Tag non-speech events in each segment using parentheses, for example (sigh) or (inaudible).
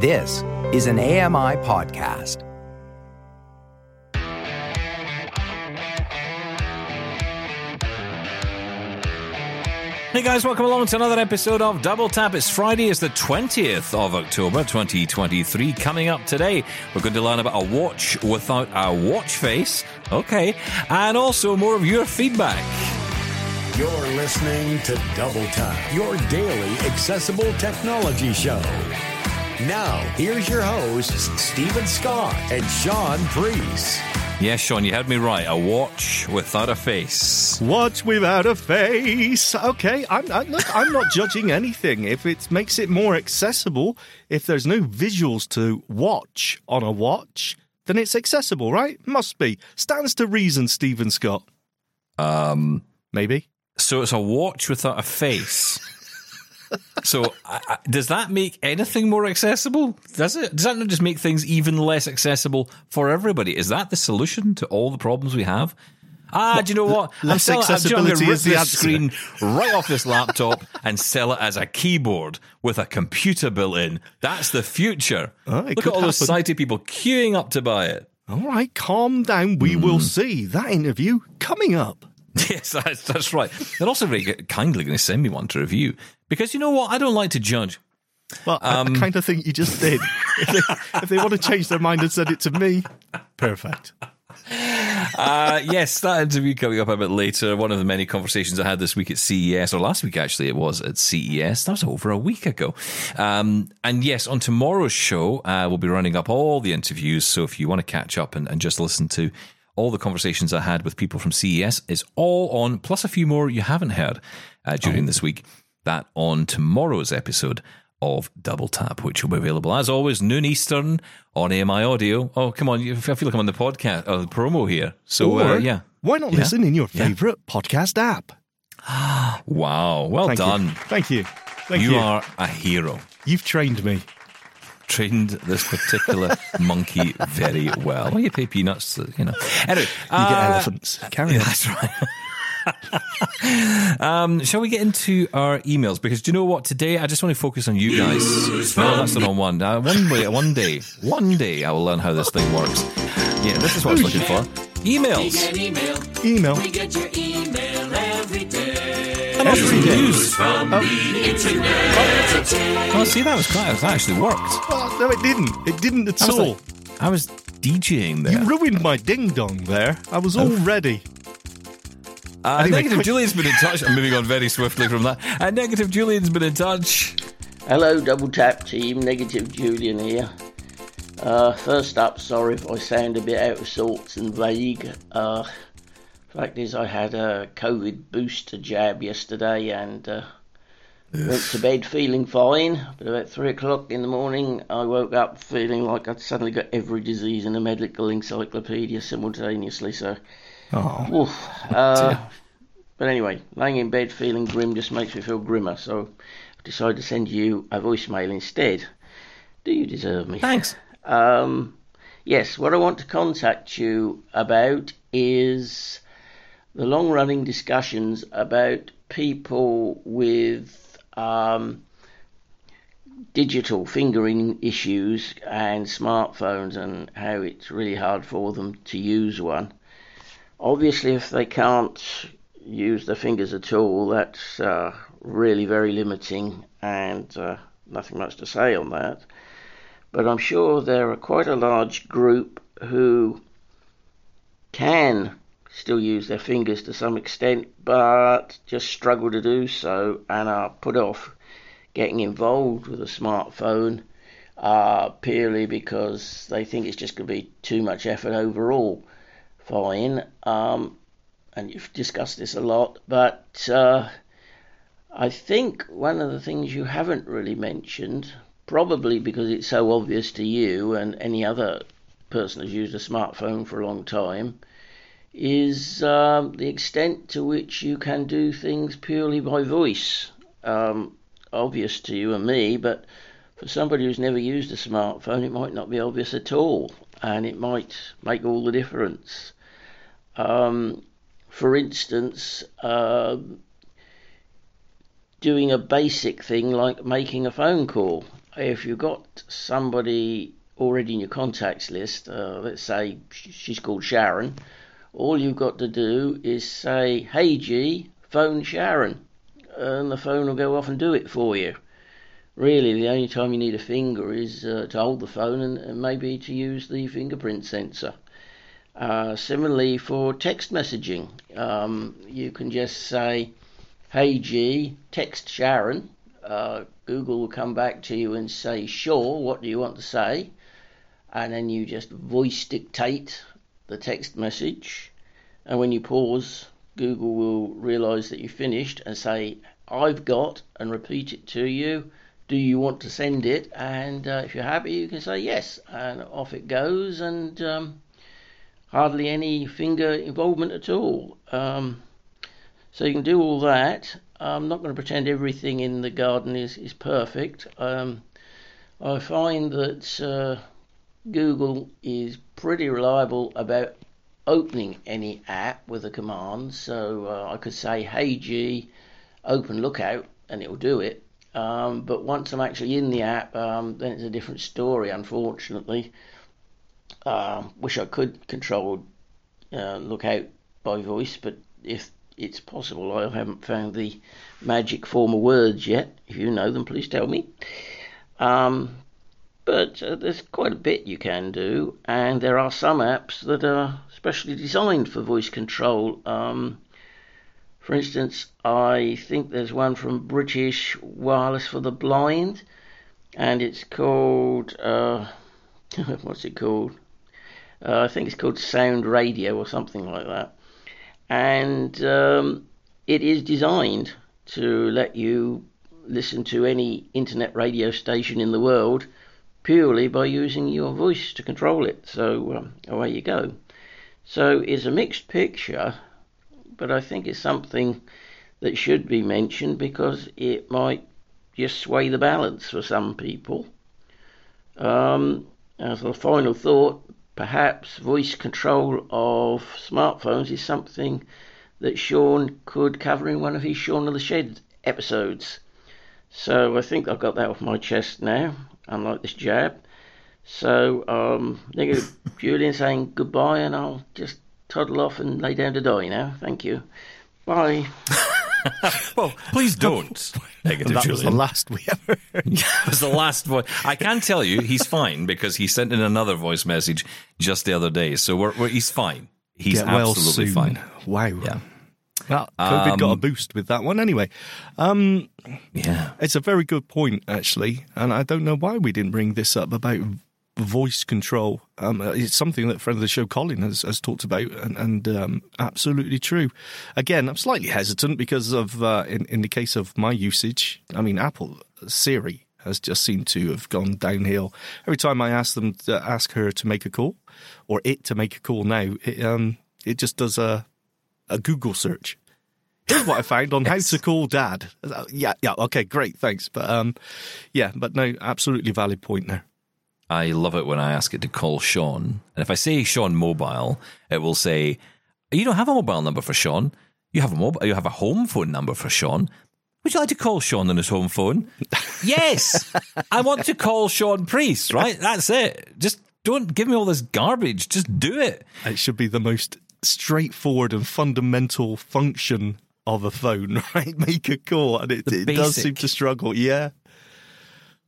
This is an AMI podcast. Hey guys, welcome along to another episode of Double Tap. It's Friday, it's the 20th of October 2023. Coming up today, we're going to learn about a watch without a watch face. Okay. And also more of your feedback. You're listening to Double Tap, your daily accessible technology show. Now, here's your hosts, Steven Scott and Shaun Preece. Yes, Shaun, you had me right. A watch without a face. Watch without a face. Okay, I'm I, look. I'm not judging anything. If it makes it more accessible, if there's no visuals to watch on a watch, then it's accessible, right? Must be. Stands to reason, Steven Scott. Um, Maybe. so it's a watch without a face. So does that make anything more accessible? Does it? Does that not just make things even less accessible for everybody? Is that the solution to all the problems we have? Ah, do you know what? selling- I'm gonna accessibility rip is the this screen right off this laptop and sell it as a keyboard with a computer built in. That's the future. Oh, Look at all those happen. sighted people queuing up to buy it. All right, calm down. We Hmm. will see that interview coming up. (laughs) Yes, that's, that's right. They're also very kindly going to send me one to review because you know what? I don't like to judge. Well, I- Um, I, kind of think you just did. (laughs) if, they, if they want to change their mind and send it to me, perfect. Uh, yes, that interview coming up a bit later. One of the many conversations I had this week at CES, or last week actually, it was at CES. That was over a week ago. Um, and yes, on tomorrow's show, uh, we'll be running up all the interviews. So if you want to catch up and, and just listen to all the conversations I had with people from CES, is all on, plus a few more you haven't heard uh, during this week. That on tomorrow's episode of Double Tap, which will be available as always noon Eastern on AMI Audio. Oh, come on! you- I feel like I'm on the podcast or the promo here. So uh, yeah, Why not Yeah. listen in your favorite podcast app? wow, well Thank done. you. Thank you. Thank you. You are a hero. You've trained me. Trained this particular monkey very well. Well, you pay peanuts, to, you know. Anyway, You get uh, elephants. Carry on. That's right. (laughs) um, shall we get into our emails? Because do you know what? Today, I just want to focus on you guys. No, that's the wrong one. Uh, one way, one day, one day, I will learn how this thing works. Yeah, this is what I was looking for. Emails. Email. Email. And also some news. Oh, see, that was quite. That actually worked. Oh, no, it didn't. It didn't at I all. like, I was DJing there. You ruined my ding dong there. I was all ready. Uh, Anyway, Negative quick- Julian's been in (laughs) touch. I'm moving on very swiftly from that. Uh, Negative Julian's been in touch. Hello, Double Tap team. Negative Julian here. Uh, first up, sorry if I sound a bit out of sorts and vague. Uh, fact is, I had a COVID booster jab yesterday and uh, went to bed feeling fine. But about three o'clock in the morning, I woke up feeling like I'd suddenly got every disease in the medical encyclopedia simultaneously. So, Oh. Uh, but anyway, laying in bed feeling grim just makes me feel grimmer, so I decided to send you a voicemail instead. Do you deserve me? Thanks. Um, yes, what I want to contact you about is the long running discussions about people with um, digital fingering issues and smartphones and how it's really hard for them to use one. Obviously, if they can't use their fingers at all, that's uh, really very limiting and uh, nothing much to say on that but I'm sure there are quite a large group who can still use their fingers to some extent, but just struggle to do so and are put off getting involved with a smartphone uh, purely because they think it's just going to be too much effort overall. Fine, um, and you've discussed this a lot, but uh, I think one of the things you haven't really mentioned probably because it's so obvious to you and any other person who's used a smartphone for a long time, is um, the extent to which you can do things purely by voice. Um, obvious to you and me, but for somebody who's never used a smartphone, it might not be obvious at all, and it might make all the difference. Um, for instance, um doing a basic thing like making a phone call. if you've got somebody already in your contacts list, uh, let's say she's called Sharon, all you've got to do is say, "Hey G, phone Sharon," and the phone will go off and do it for you. Really, the only time you need a finger is uh, to hold the phone and, and, maybe to use the fingerprint sensor. Uh, similarly, for text messaging, um, you can just say, "Hey G, text Sharon." Uh, Google will come back to you and say, "Sure, what do you want to say?" And then you just voice dictate the text message, and when you pause, Google will realize that you finished and say, I've got, and repeat it to you. Do you want to send it? And uh, if you're happy, you can say yes, and off it goes, and um, hardly any finger involvement at all. Um, so you can do all that. I'm not going to pretend everything in the garden is, is perfect. Um, I find that uh, Google is pretty reliable about opening any app with a command. So uh, I could say, "Hey G, open Lookout," and it will do it. Um, but once I'm actually in the app, um, then it's a different story. Unfortunately, um, wish I could control uh, Lookout by voice, but if it's possible, I haven't found the magic form of words yet. If you know them, please tell me. Um, but uh, there's quite a bit you can do, and there are some apps that are specially designed for voice control. Um, for instance, I think there's one from British Wireless for the Blind, and it's called uh, (laughs) what's it called? Uh, I think it's called Sound Radio or something like that, and um, it is designed to let you listen to any internet radio station in the world purely by using your voice to control it. So um, away you go. So it's a mixed picture, but I think it's something that should be mentioned because it might just sway the balance for some people. Um, as a final thought, perhaps voice control of smartphones is something that Shaun could cover in one of his Shaun of the Shed episodes. So I think I've got that off my chest now unlike this jab. So um, there you Julian saying goodbye, and I'll just toddle off and lay down to die now. Thank you. Bye. (laughs) well, please don't. Negative that Julian. was the last we ever. (laughs) that was the last voice. I can tell you he's fine because he sent in another voice message just the other day. So we're, we're, he's fine. He's Get well absolutely soon. fine. Wow. Yeah. Well, COVID um, got a um, boost with that one anyway. Um, yeah. It's a very good point, actually. And I don't know why we didn't bring this up about voice control. Um, it's something that friend of the show, Colin, has, has talked about, and, and um, absolutely true. Again, I'm slightly hesitant because of, uh, in, in the case of my usage, I mean, Apple Siri has just seemed to have gone downhill. Every time I ask them to ask her to make a call, or it to make a call now, it, um, it just does a a Google search. Here's what I found on yes. how to call dad. Yeah, yeah, okay, great, thanks. But um, yeah, but no, absolutely valid point there. I love it when I ask it to call Shaun, and if I say Shaun Mobile, it will say, "You don't have a mobile number for Shaun. You have a mobile. You have a home phone number for Shaun. Would you like to call Shaun on his home phone? (laughs) yes, I want to call Shaun Preece. Right, that's it. Just don't give me all this garbage. Just do it. It should be the most straightforward and fundamental function of a phone, (laughs) right? Make a call, and it, it does seem to struggle. Yeah.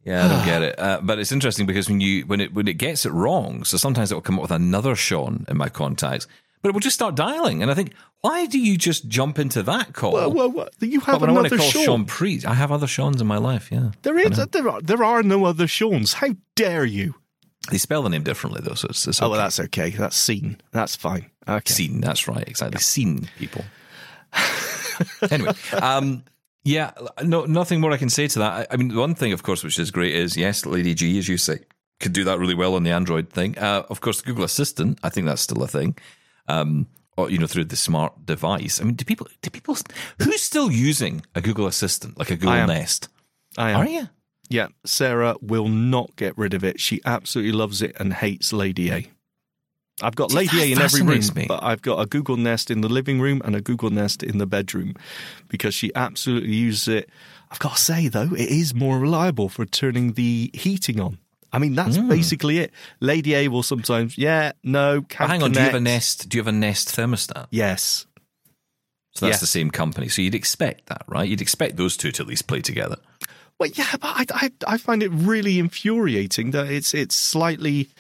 Yeah, I don't get it, uh, but it's interesting because when you when it when it gets it wrong, so sometimes it will come up with another Shaun in my contacts, but it will just start dialing, and I think, why do you just jump into that call? Well, well, well you have another I want to call Shaun. Shaun Preece. I have other Shauns in my life. Yeah, there is there are there are no other Shauns. How dare you? They spell the name differently though, so it's, it's okay. oh well, that's okay. That's seen. That's fine. Okay. Seen. That's right. Exactly. Yeah. Seen people. (laughs) anyway, um, yeah, no, nothing more I can say to that. I, I, mean, one thing, of course, which is great is yes, Lady G, as you say, could do that really well on the Android thing. Uh, of course, Google Assistant, I think that's still a thing. Um, or, you know, through the smart device. I mean, do people, do people, who's still using a Google Assistant, like a Google I Nest? I am. Are you? Yeah, Sarah will not get rid of it. She absolutely loves it and hates Lady A. I've got Lady A in every room, me. but I've got a Google Nest in the living room and a Google Nest in the bedroom because she absolutely uses it. I've got to say though, it is more reliable for turning the heating on. I mean, that's hmm. basically it. Lady A will sometimes, yeah, no, can't hang on, do you have a. Nest? Do you have a Nest thermostat? Yes. So that's Yes. the same company. So you'd expect that, right? You'd expect those two to at least play together. Well, yeah, but I, I, I find it really infuriating that it's it's slightly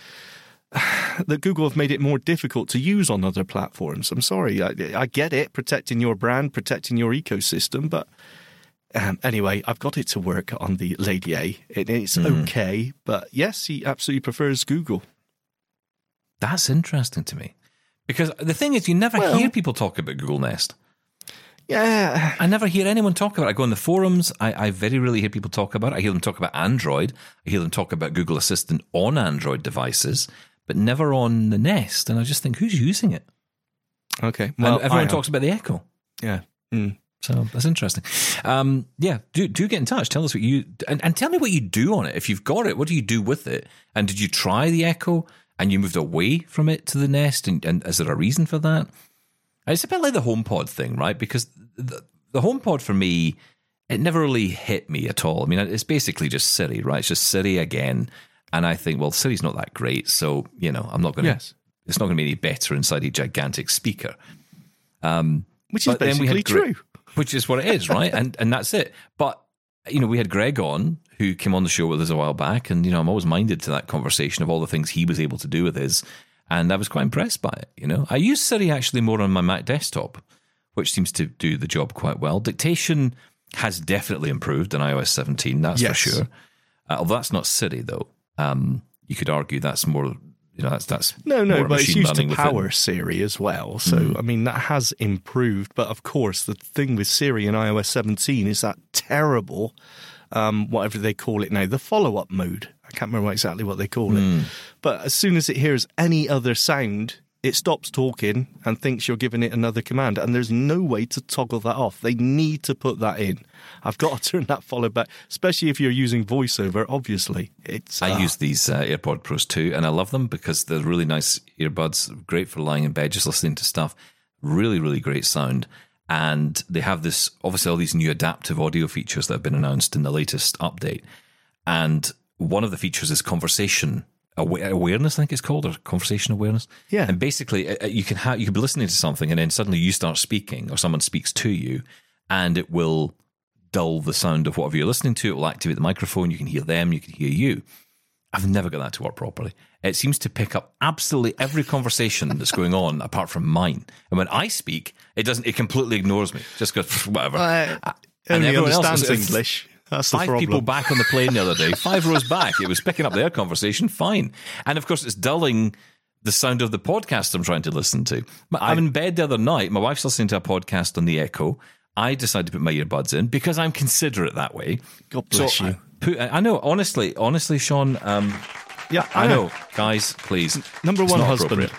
(sighs) that Google have made it more difficult to use on other platforms. I'm sorry, I, I get it, protecting your brand, protecting your ecosystem, but um, anyway, I've got it to work on the Lady A. It, it's Hmm. okay, but yes, he absolutely prefers Google. That's interesting to me. Because the thing is, you never Well- hear people talk about Google Nest. Yeah, I never hear anyone talk about it. I go on the forums. I, I very rarely hear people talk about it. I hear them talk about Android. I hear them talk about Google Assistant on Android devices, but never on the Nest. And I just think, who's using it? okay. Well, Well, everyone talks about the Echo. Yeah. Mm. So that's interesting. Um, yeah, do do get in touch. Tell us what you and, and tell me what you do on it. If you've got it, what do you do with it? And did you try the Echo and you moved away from it to the Nest? And, and is there a reason for that? It's a bit like the HomePod thing, right? Because the, the HomePod for me, it never really hit me at all. I mean, it's basically just Siri, right? It's just Siri again. And I think, well, Siri's not that great, so you know, I'm not going to. Yes. It's not going to be any better inside a gigantic speaker. Um, which is But then we basically had Gre- true. which is what it is, right? and and that's it. But you know, we had Greg on who came on the show with us a while back, and you know, I'm always minded to that conversation of all the things he was able to do with his, and I was quite impressed by it. You know, I use Siri actually more on my Mac desktop, which seems to do the job quite well. Dictation has definitely improved in iOS 17, that's Yes. for sure. Uh, although that's not Siri though. Um, you could argue that's more. You know, that's that's No, no, but it's used to learning within- Mm. power Siri as well. So, I mean, that has improved. But of course, the thing with Siri in iOS 17 is that terrible, um, whatever they call it now, the follow up mode. I can't remember exactly what they call Mm. it. But as soon as it hears any other sound, it stops talking and thinks you're giving it another command. And there's no way to toggle that off. They need to put that in. I've got to (laughs) turn that follow back, especially if you're using voiceover, obviously. It's I uh, use these uh, AirPod Pros too, and I love them because they're really nice earbuds, great for lying in bed, just listening to stuff. Really, really great sound. And they have this, obviously, all these new adaptive audio features that have been announced in the latest update. And one of the features is conversation awareness, I think it's called, or conversation awareness. Yeah. And basically, uh, uh, you can have you can be listening to something, and then suddenly you start speaking, or someone speaks to you, and it will dull the sound of whatever you're listening to. It will activate the microphone. You can hear them. You can hear you. I've never got that to work properly. It seems to pick up absolutely every conversation (laughs) that's going on apart from mine. And when I speak, it doesn't. It completely ignores me. Just goes (laughs) whatever. And everyone else is- English. That's Five problem. people back on the plane the other day, (laughs) five rows back. It was picking up their conversation fine. And of course, it's dulling the sound of the podcast I'm trying to listen to. But I'm in bed the other night. My wife's listening to a podcast on the Echo. I decided to put my earbuds in because I'm considerate that way. God bless so you. I, put, I know, honestly, honestly, Shaun, um, Yeah, I know, guys, please. Number one husband.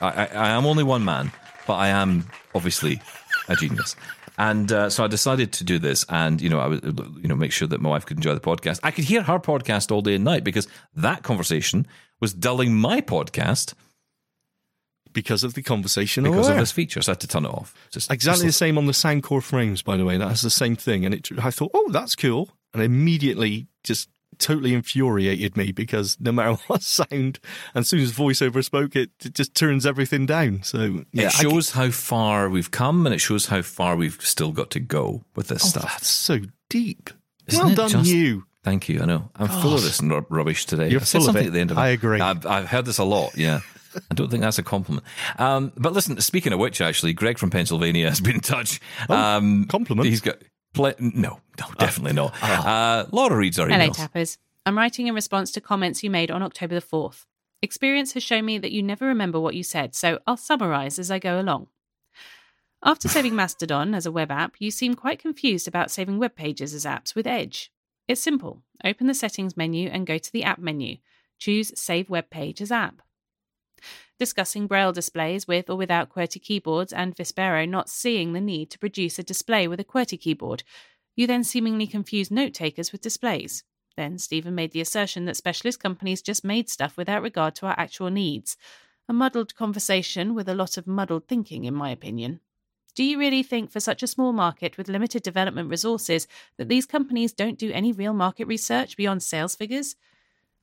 I, I, I am only one man, but I am obviously a genius. And uh, so I decided to do this, and you know, I would, you know, make sure that my wife could enjoy the podcast. I could hear her podcast all day and night because that conversation was dulling my podcast because of the conversation. because of this feature. So I had to turn it off. Just Exactly the same on the Soundcore frames, by the way. That has the same thing. And it, I thought, oh, that's cool. And immediately just totally infuriated me because no matter (laughs) what sound, and as soon as voiceover spoke, it, it just turns everything down. So, yeah. it shows how far we've come, and it shows how far we've still got to go with this Oh, stuff. that's so deep. Isn't well done, just- you. Thank you. I know. I'm full of this rub- rubbish today. You're I full of it. at the end of I agree. I've, I've heard this a lot. Yeah. I don't think that's a compliment. Um, but listen, speaking of which, actually, Greg from Pennsylvania has been in touch. um, Oh, compliment? He's got. Ple- no, no, definitely not. Ah. Uh, Laura reads our emails. Hello. Tappers. I'm writing in response to comments you made on October the 4th. Experience has shown me that you never remember what you said, so I'll summarise as I go along. After (sighs) saving Mastodon as a web app, you seem quite confused about saving web pages as apps with Edge. It's simple. Open the settings menu and go to the app menu. Choose Save Web Page as App. Discussing Braille displays with or without QWERTY keyboards and Vispero not seeing the need to produce a display with a QWERTY keyboard, you then seemingly confuse note takers with displays. Then Steven made the assertion that specialist companies just made stuff without regard to our actual needs. A muddled conversation with a lot of muddled thinking, in my opinion. Do you really think, for such a small market with limited development resources, that these companies don't do any real market research beyond sales figures?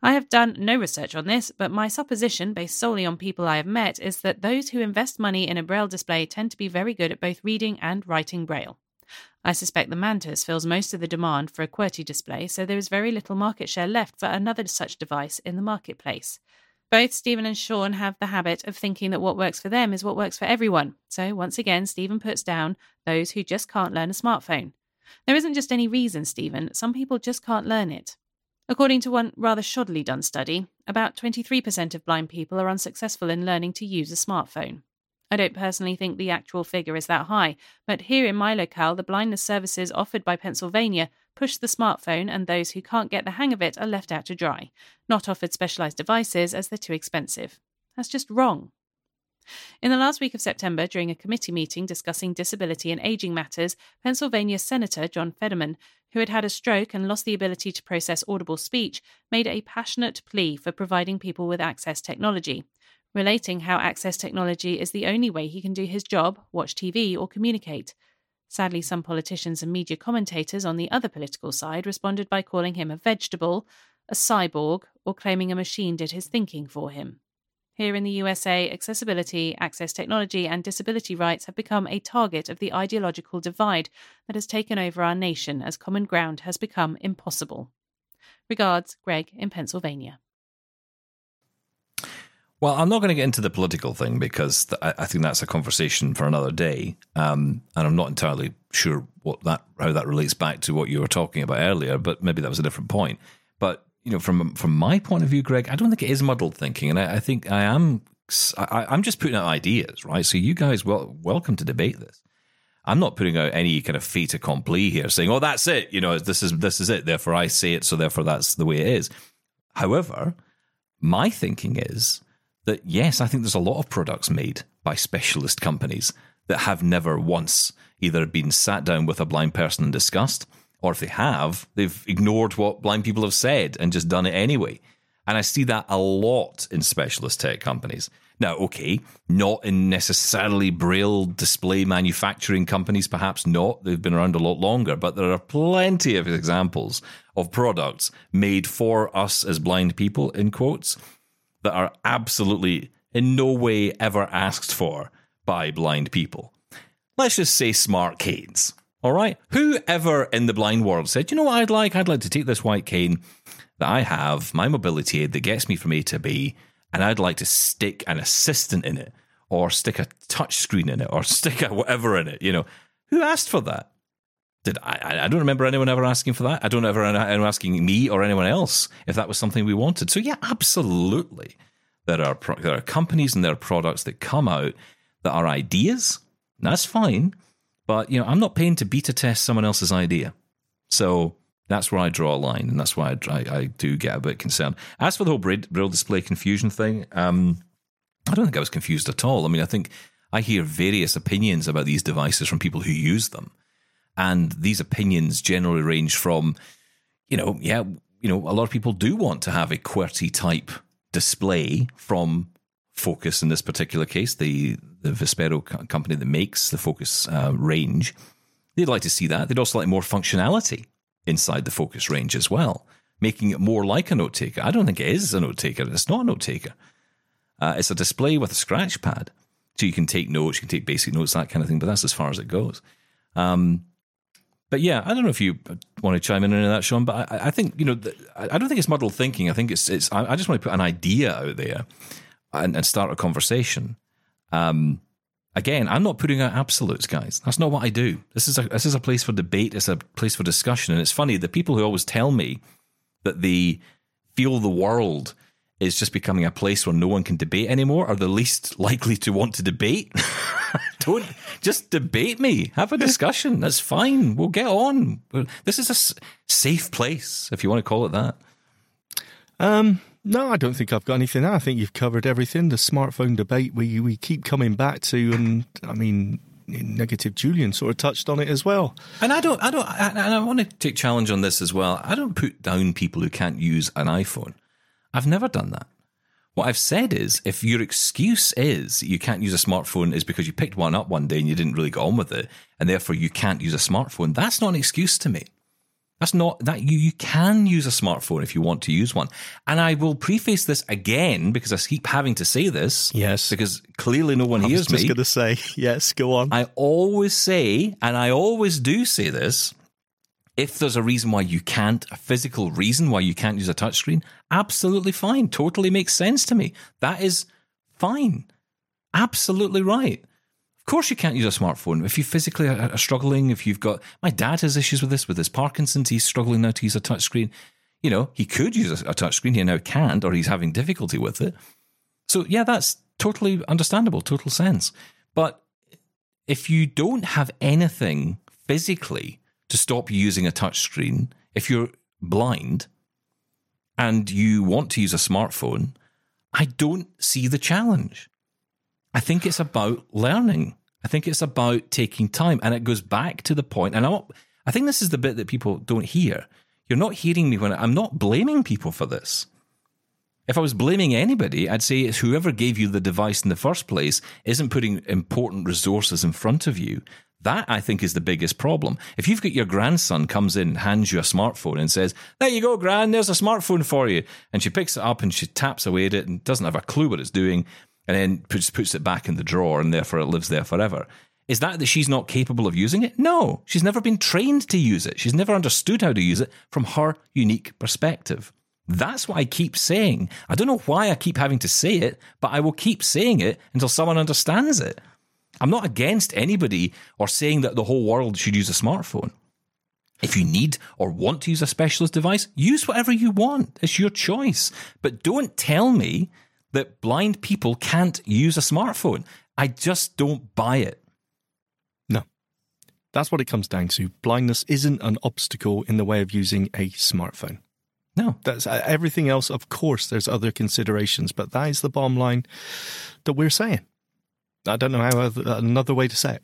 I have done no research on this, but my supposition, based solely on people I have met, is that those who invest money in a Braille display tend to be very good at both reading and writing Braille. I suspect the Mantis fills most of the demand for a QWERTY display, so there is very little market share left for another such device in the marketplace. Both Steven and Shaun have the habit of thinking that what works for them is what works for everyone. So once again, Steven puts down those who just can't learn a smartphone. There isn't just any reason, Steven. Some people just can't learn it. According to one rather shoddily done study, about 23% of blind people are unsuccessful in learning to use a smartphone. I don't personally think the actual figure is that high, but here in my locale, the blindness services offered by Pennsylvania push the smartphone, and those who can't get the hang of it are left out to dry, not offered specialised devices as they're too expensive. That's just wrong. In the last week of September, during a committee meeting discussing disability and ageing matters, Pennsylvania Senator John Fetterman, who had had a stroke and lost the ability to process audible speech, made a passionate plea for providing people with access technology, relating how access technology is the only way he can do his job, watch TV, or communicate. Sadly, some politicians and media commentators on the other political side responded by calling him a vegetable, a cyborg, or claiming a machine did his thinking for him. Here in the USA, accessibility, access technology, and disability rights have become a target of the ideological divide that has taken over our nation as common ground has become impossible. Regards, Greg in Pennsylvania. Well, I'm not going to get into the political thing because I think that's a conversation for another day, um, and I'm not entirely sure what that how that relates back to what you were talking about earlier. But maybe that was a different point. But you know, from from my point of view, Greg, I don't think it is muddled thinking, and I, I think I am. I, I'm just putting out ideas, right? So you guys, well, welcome to debate this. I'm not putting out any kind of fait accompli here, saying, "Oh, that's it." You know, this is this is it. Therefore, I say it. So therefore, that's the way it is. However, my thinking is that yes, I think there's a lot of products made by specialist companies that have never once either been sat down with a blind person and discussed, or if they have, they've ignored what blind people have said and just done it anyway. And I see that a lot in specialist tech companies. Now, okay, not in necessarily braille display manufacturing companies, perhaps not. They've been around a lot longer, but there are plenty of examples of products made for us as blind people, in quotes, that are absolutely in no way ever asked for by blind people. Let's just say smart canes. All right? Whoever in the blind world said, you know what I'd like? I'd like to take this white cane that I have, my mobility aid that gets me from A to B, and I'd like to stick an assistant in it, or stick a touch screen in it, or (laughs) stick a whatever in it. You know, who asked for that? Did I? I don't remember anyone ever asking for that. I don't ever anyone asking me or anyone else if that was something we wanted. So yeah, absolutely, there are there are companies and there are products that come out that are ideas. That's fine, but you know I'm not paying to beta test someone else's idea. So that's where I draw a line, and that's why I, I, I do get a bit concerned. As for the whole braille display confusion thing, um, I don't think I was confused at all. I mean, I think I hear various opinions about these devices from people who use them and these opinions generally range from, you know, yeah, you know, a lot of people do want to have a QWERTY type display from Focus in this particular case, the the Vispero company that makes the Focus uh, range. They'd like to see that. They'd also like more functionality inside the Focus range as well, making it more like a note taker. I don't think it is a note taker. It's not a note taker. Uh, it's a display with a scratch pad, so you can take notes, you can take basic notes, that kind of thing. But that's as far as it goes. Um, but yeah, I don't know if you want to chime in on that, Shaun. But I, I think you know, I don't think it's muddled thinking. I think it's it's. I just want to put an idea out there and, and start a conversation. Um, again, I'm not putting out absolutes, guys. That's not what I do. This is a this is a place for debate. It's a place for discussion. And it's funny the people who always tell me that they feel the world is just becoming a place where no one can debate anymore are the least (laughs) likely to want to debate. (laughs) Don't just debate me. Have a discussion. That's fine. We'll get on. This is a safe place, if you want to call it that. Um, no, I don't think I've got anything. I think you've covered everything. The smartphone debate we we keep coming back to, and I mean, negative Julian sort of touched on it as well. And I don't, I don't, and I want to take challenge on this as well. I don't put down people who can't use an iPhone. I've never done that. What I've said is, if your excuse is you can't use a smartphone is because you picked one up one day and you didn't really go on with it, and therefore you can't use a smartphone, that's not an excuse to me. That's not that you you can use a smartphone if you want to use one. And I will preface this again because I keep having to say this. Yes. Because clearly no one I was just going to say, (laughs) yes, go on. I always say, and I always do say this, if there's a reason why you can't, a physical reason why you can't use a touchscreen, absolutely fine. Totally makes sense to me. That is fine. Absolutely right. Course, you can't use a smartphone. If you physically are, are struggling, if you've got, my dad has issues with this, with his Parkinson's, he's struggling now to use a touchscreen. You know, he could use a, a touchscreen, he now can't, or he's having difficulty with it. So, yeah, that's totally understandable, total sense. But if you don't have anything physically to stop you using a touchscreen, if you're blind and you want to use a smartphone, I don't see the challenge. I think it's about learning. I think it's about taking time. And it goes back to the point, and I, I think this is the bit that people don't hear. You're not hearing me when I, I'm not blaming people for this. If I was blaming anybody, I'd say it's whoever gave you the device in the first place isn't putting important resources in front of you. That I think is the biggest problem. If you've got your grandson comes in, hands you a smartphone and says, There you go, Gran, there's a smartphone for you. And she picks it up and she taps away at it and doesn't have a clue what it's doing and then puts, puts it back in the drawer and therefore it lives there forever. Is that that she's not capable of using it? No, she's never been trained to use it. She's never understood how to use it from her unique perspective. That's what I keep saying. I don't know why I keep having to say it, but I will keep saying it until someone understands it. I'm not against anybody or saying that the whole world should use a smartphone. If you need or want to use a specialist device, use whatever you want. It's your choice. But don't tell me that blind people can't use a smartphone. I just don't buy it. No. That's what it comes down to. Blindness isn't an obstacle in the way of using a smartphone. No. That's uh, everything else. Of course, there's other considerations, but that is the bottom line that we're saying. I don't know how other, another way to say it.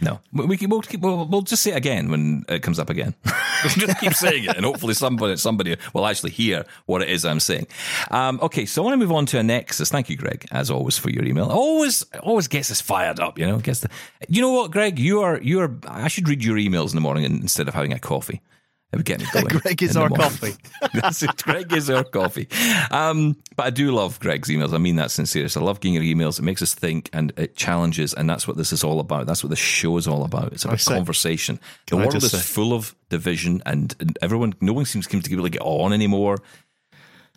No, we can, we'll, keep, we'll, we'll just say it again when it comes up again. (laughs) just keep saying it, and hopefully somebody somebody will actually hear what it is I'm saying. Um, okay, so I want to move on to a Nexus. Thank you, Greg, as always, for your email. Always, always gets us fired up. You know, gets the. You know what, Greg? You are you are. I should read your emails in the morning instead of having a coffee. It would get me going. Greg is our coffee. (laughs) That's it. Greg is our coffee. Um, but I do love Greg's emails. I mean that sincerely. I love getting your emails. It makes us think and it challenges, and that's what this is all about. That's what this show is all about. It's about say- conversation. The world is say- full of division, and, and everyone, no one seems to be able to get on anymore.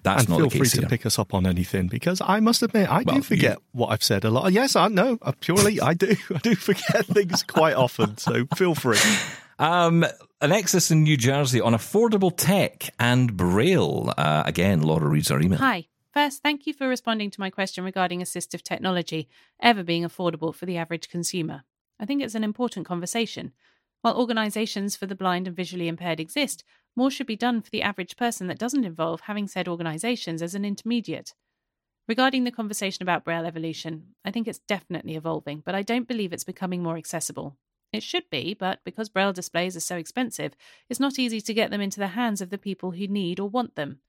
That's and not feel the free case to pick us up on anything because I must admit I Well, do forget what I've said a lot. Yes, I know. uh, Purely, I do. (laughs) I do forget things quite often. So feel free. Um, a Nexus in New Jersey on affordable tech and Braille. Uh, again, Laura reads our email. Hi. First, thank you for responding to my question regarding assistive technology ever being affordable for the average consumer. I think it's an important conversation. While organisations for the blind and visually impaired exist, more should be done for the average person that doesn't involve having said organisations as an intermediate. Regarding the conversation about Braille evolution, I think it's definitely evolving, but I don't believe it's becoming more accessible. It should be, but because Braille displays are so expensive, it's not easy to get them into the hands of the people who need or want them.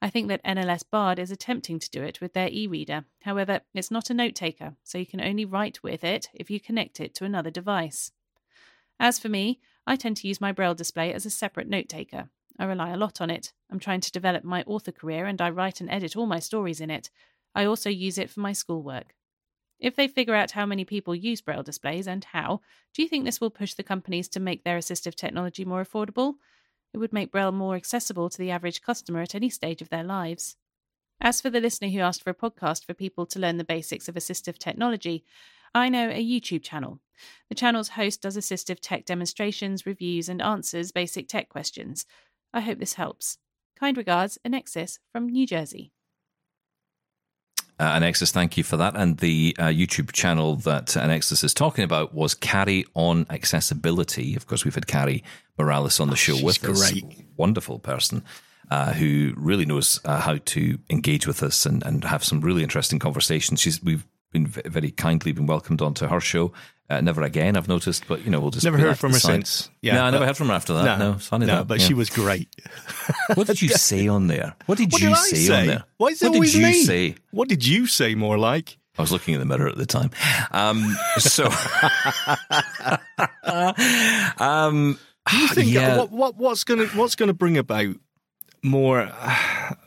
I think that NLS Bard is attempting to do it with their e reader. However, it's not a note taker, so you can only write with it if you connect it to another device. As for me, I tend to use my Braille display as a separate note taker. I rely a lot on it. I'm trying to develop my author career and I write and edit all my stories in it. I also use it for my schoolwork. If they figure out how many people use Braille displays and how, do you think this will push the companies to make their assistive technology more affordable? It would make Braille more accessible to the average customer at any stage of their lives. As for the listener who asked for a podcast for people to learn the basics of assistive technology, I know a YouTube channel. The channel's host does assistive tech demonstrations, reviews, and answers basic tech questions. I hope this helps. Kind regards, Anexis from New Jersey. Uh, Anexus, thank you for that. And the uh, YouTube channel that Anexus is talking about was Carrie on Accessibility. Of course, we've had Carrie Morales on the show she's with us. great. Wonderful person uh, who really knows uh, how to engage with us and, and have some really interesting conversations. She's we've been very kindly been welcomed onto her show. Uh, never again, I've noticed, but you know, we'll just Never heard from her since. Yeah, no, I never heard from her after that. No, it's funny no, that. but yeah. she was great. What did you say on there? What did What you did say, say? on there? Why is it what did always you me? say? What did you say? More like I was looking in the mirror at the time. Um, so, (laughs) um, you think yeah, what, what what's gonna what's gonna bring about more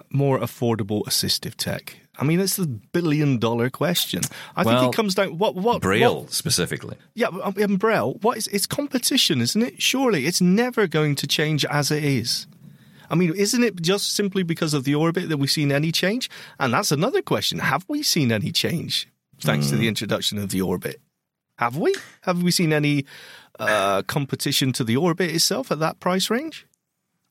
more affordable assistive tech? I mean, it's the billion dollar question. I Well, think it comes down what what Braille what- specifically. yeah, um, um, Braille. What is it's competition, isn't it? Surely it's never going to change as it is. I mean, isn't it just simply because of the orbit that we've seen any change? And that's another question. Have we seen any change thanks to the Hmm. introduction of the orbit? Have we? Have we seen any uh, competition to the orbit itself at that price range?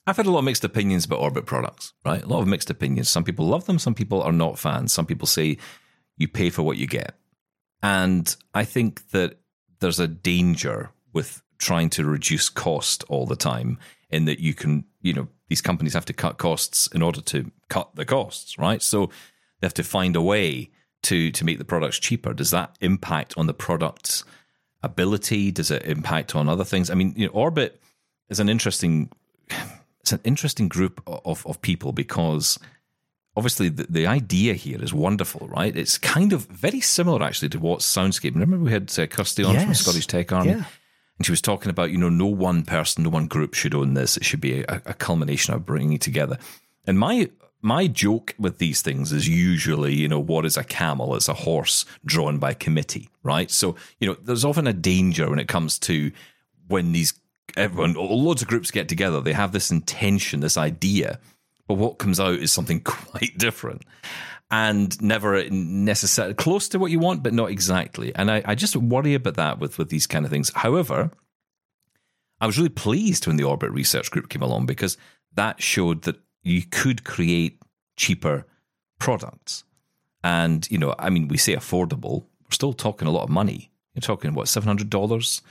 I've had a lot of mixed opinions about Orbit products, right? A lot of mixed opinions. Some people love them, some people are not fans. Some people say you pay for what you get. And I think that there's a danger with trying to reduce cost all the time in that you can, you know, these companies have to cut costs in order to cut the costs, right? So they have to find a way to to make the products cheaper. Does that impact on the product's ability? Does it impact on other things? I mean, you know, Orbit is an interesting it's an interesting group of, of people because obviously the, the idea here is wonderful, right? It's kind of very similar actually to what Soundscape. Remember we had uh, Kirsty on from Yes. Scottish Tech Army, Yeah. and she was talking about you know no one person, no one group should own this. It should be a, a culmination of bringing it together. And my my joke with these things is usually you know what is a camel? It's a horse drawn by committee, right? So you know there's often a danger when it comes to when these everyone loads of groups get together. They have this intention this idea but what comes out is something (laughs) quite different and never necessarily close to what you want but not exactly. And I, I just worry about that with with these kind of things. However i was really pleased when the orbit research group came along because that showed that you could create cheaper products. And you know i mean we say affordable we're still talking a lot of money. You're talking what $700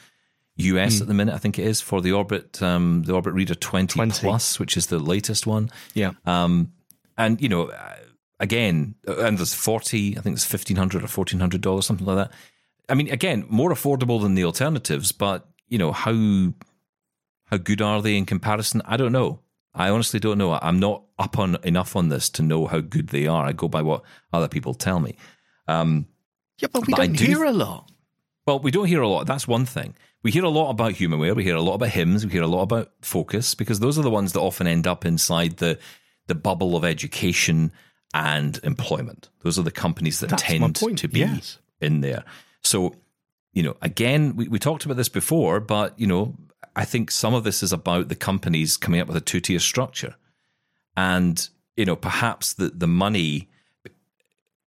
US at the minute, I think it is for the Orbit, um, the Orbit Reader 20, 20. Plus, which is the latest one. Yeah. Um, and you know, uh, again, uh, and there's 40, I think it's 1500 or $1,400, something like that. I mean, again, more affordable than the alternatives, but you know, how, how good are they in comparison? I don't know. I honestly don't know. I'm not up on enough on this to know how good they are. I go by what other people tell me. Um, Yeah, but we But don't do- hear a lot. well, we don't hear a lot. That's one thing. We hear a lot about humanware. We hear a lot about HIMS. We hear a lot about focus because those are the ones that often end up inside the the bubble of education and employment. Those are the companies that That's tend to be yes. in there. So, you know, again, we, we talked about this before, but you know, I think some of this is about the companies coming up with a two tier structure, and you know, perhaps the the money